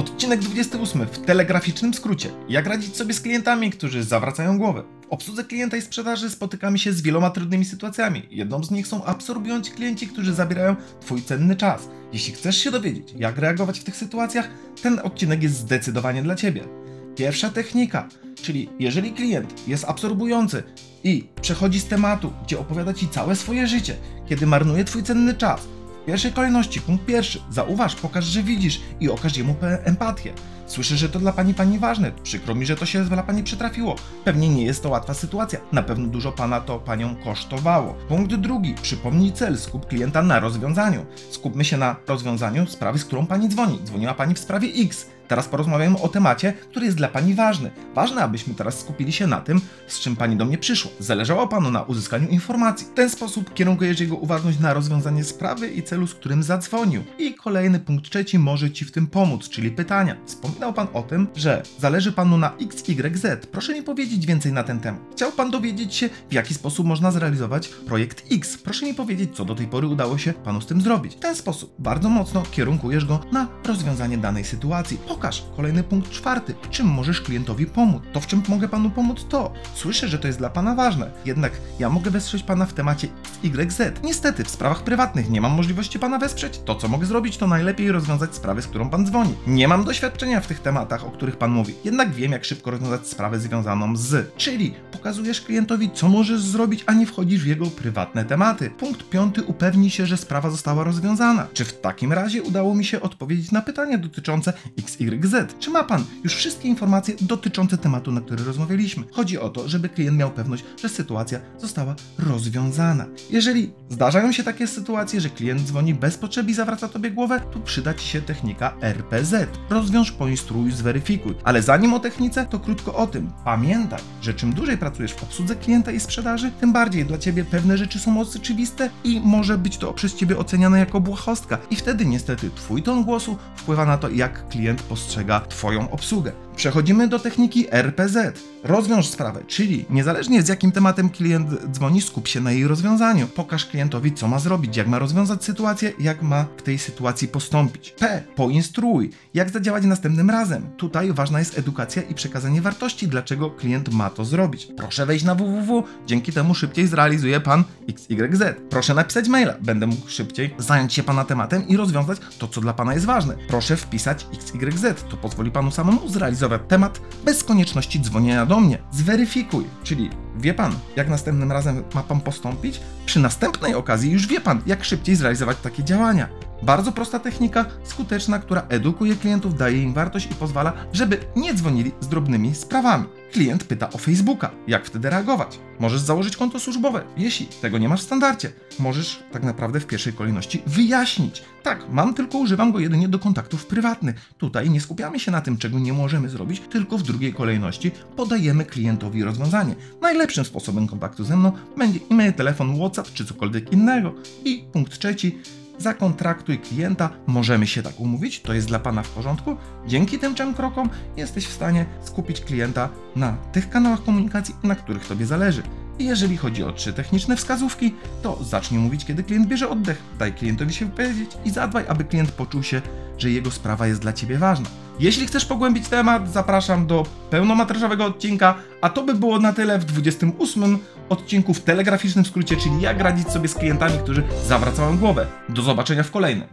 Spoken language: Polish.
Odcinek 28 w telegraficznym skrócie. Jak radzić sobie z klientami, którzy zawracają głowę? W obsłudze klienta i sprzedaży spotykamy się z wieloma trudnymi sytuacjami. Jedną z nich są absorbujący klienci, którzy zabierają Twój cenny czas. Jeśli chcesz się dowiedzieć, jak reagować w tych sytuacjach, ten odcinek jest zdecydowanie dla Ciebie. Pierwsza technika, czyli jeżeli klient jest absorbujący i przechodzi z tematu, gdzie opowiada Ci całe swoje życie, kiedy marnuje Twój cenny czas, w pierwszej kolejności, punkt pierwszy, zauważ, pokaż, że widzisz i okaż jemu empatię. Słyszę, że to dla pani pani ważne. Przykro mi, że to się dla pani przytrafiło. Pewnie nie jest to łatwa sytuacja. Na pewno dużo pana to panią kosztowało. Punkt drugi. Przypomnij cel. Skup klienta na rozwiązaniu. Skupmy się na rozwiązaniu sprawy, z którą pani dzwoni. Dzwoniła pani w sprawie X. Teraz porozmawiamy o temacie, który jest dla pani ważny. Ważne, abyśmy teraz skupili się na tym, z czym pani do mnie przyszła. Zależało panu na uzyskaniu informacji. W ten sposób kierunkujesz jego uważność na rozwiązanie sprawy i celu, z którym zadzwonił. I kolejny punkt trzeci może ci w tym pomóc, czyli pytania. Wspominał pan o tym, że zależy panu na XYZ. Proszę mi powiedzieć więcej na ten temat. Chciał pan dowiedzieć się, w jaki sposób można zrealizować projekt X. Proszę mi powiedzieć, co do tej pory udało się panu z tym zrobić. W ten sposób bardzo mocno kierunkujesz go na rozwiązanie danej sytuacji. Pokaż. Kolejny punkt czwarty. Czym możesz klientowi pomóc? To, w czym mogę panu pomóc, to. Słyszę, że to jest dla pana ważne. Jednak ja mogę wesprzeć pana w temacie XYZ. Niestety, w sprawach prywatnych nie mam możliwości pana wesprzeć. To, co mogę zrobić, to najlepiej rozwiązać sprawę, z którą pan dzwoni. Nie mam doświadczenia w tych tematach, o których pan mówi. Jednak wiem, jak szybko rozwiązać sprawę związaną z. Czyli pokazujesz klientowi, co możesz zrobić, a nie wchodzisz w jego prywatne tematy. Punkt piąty. Upewnij się, że sprawa została rozwiązana. Czy w takim razie udało mi się odpowiedzieć na pytanie dotyczące XYZ? Czy ma pan już wszystkie informacje dotyczące tematu, na który rozmawialiśmy? Chodzi o to, żeby klient miał pewność, że sytuacja została rozwiązana. Jeżeli zdarzają się takie sytuacje, że klient dzwoni bez potrzeby i zawraca tobie głowę, tu przyda ci się technika RPZ. Rozwiąż, poinstruuj, zweryfikuj. Ale zanim o technice, to krótko o tym. Pamiętaj, że czym dłużej pracujesz w obsłudze klienta i sprzedaży, tym bardziej dla ciebie pewne rzeczy są oczywiste i może być to przez ciebie oceniane jako błahostka. I wtedy niestety twój ton głosu wpływa na to, jak klient postrzega twoją obsługę. Przechodzimy do techniki RPZ. Rozwiąż sprawę, czyli niezależnie z jakim tematem klient dzwoni, skup się na jej rozwiązaniu. Pokaż klientowi, co ma zrobić, jak ma rozwiązać sytuację, jak ma w tej sytuacji postąpić. P. Poinstruuj, jak zadziałać następnym razem. Tutaj ważna jest edukacja i przekazanie wartości, dlaczego klient ma to zrobić. Proszę wejść na www, dzięki temu szybciej zrealizuje pan XYZ. Proszę napisać maila, będę mógł szybciej zająć się pana tematem i rozwiązać to, co dla pana jest ważne. Proszę wpisać XYZ, to pozwoli panu samemu zrealizować temat bez konieczności dzwonienia do mnie. Zweryfikuj, czyli wie pan, jak następnym razem ma pan postąpić? Przy następnej okazji już wie pan, jak szybciej zrealizować takie działania. Bardzo prosta technika, skuteczna, która edukuje klientów, daje im wartość i pozwala, żeby nie dzwonili z drobnymi sprawami. Klient pyta o Facebooka. Jak wtedy reagować? Możesz założyć konto służbowe, jeśli tego nie masz w standardzie. Możesz tak naprawdę w pierwszej kolejności wyjaśnić. Tak, mam tylko używam go jedynie do kontaktów prywatnych. Tutaj nie skupiamy się na tym, czego nie możemy zrobić, tylko w drugiej kolejności podajemy klientowi rozwiązanie. Najlepszym sposobem kontaktu ze mną będzie e-mail, telefon, WhatsApp czy cokolwiek innego. I punkt trzeci, zakontraktuj klienta, możemy się tak umówić, to jest dla Pana w porządku. Dzięki tym trzem krokom jesteś w stanie skupić klienta na tych kanałach komunikacji, na których Tobie zależy. I jeżeli chodzi o trzy techniczne wskazówki, to zacznij mówić, kiedy klient bierze oddech, daj klientowi się wypowiedzieć i zadbaj, aby klient poczuł się, że jego sprawa jest dla Ciebie ważna. Jeśli chcesz pogłębić temat, zapraszam do pełnometrażowego odcinka, a to by było na tyle w 28 odcinku w telegraficznym skrócie, czyli jak radzić sobie z klientami, którzy zawracają głowę. Do zobaczenia w kolejnym.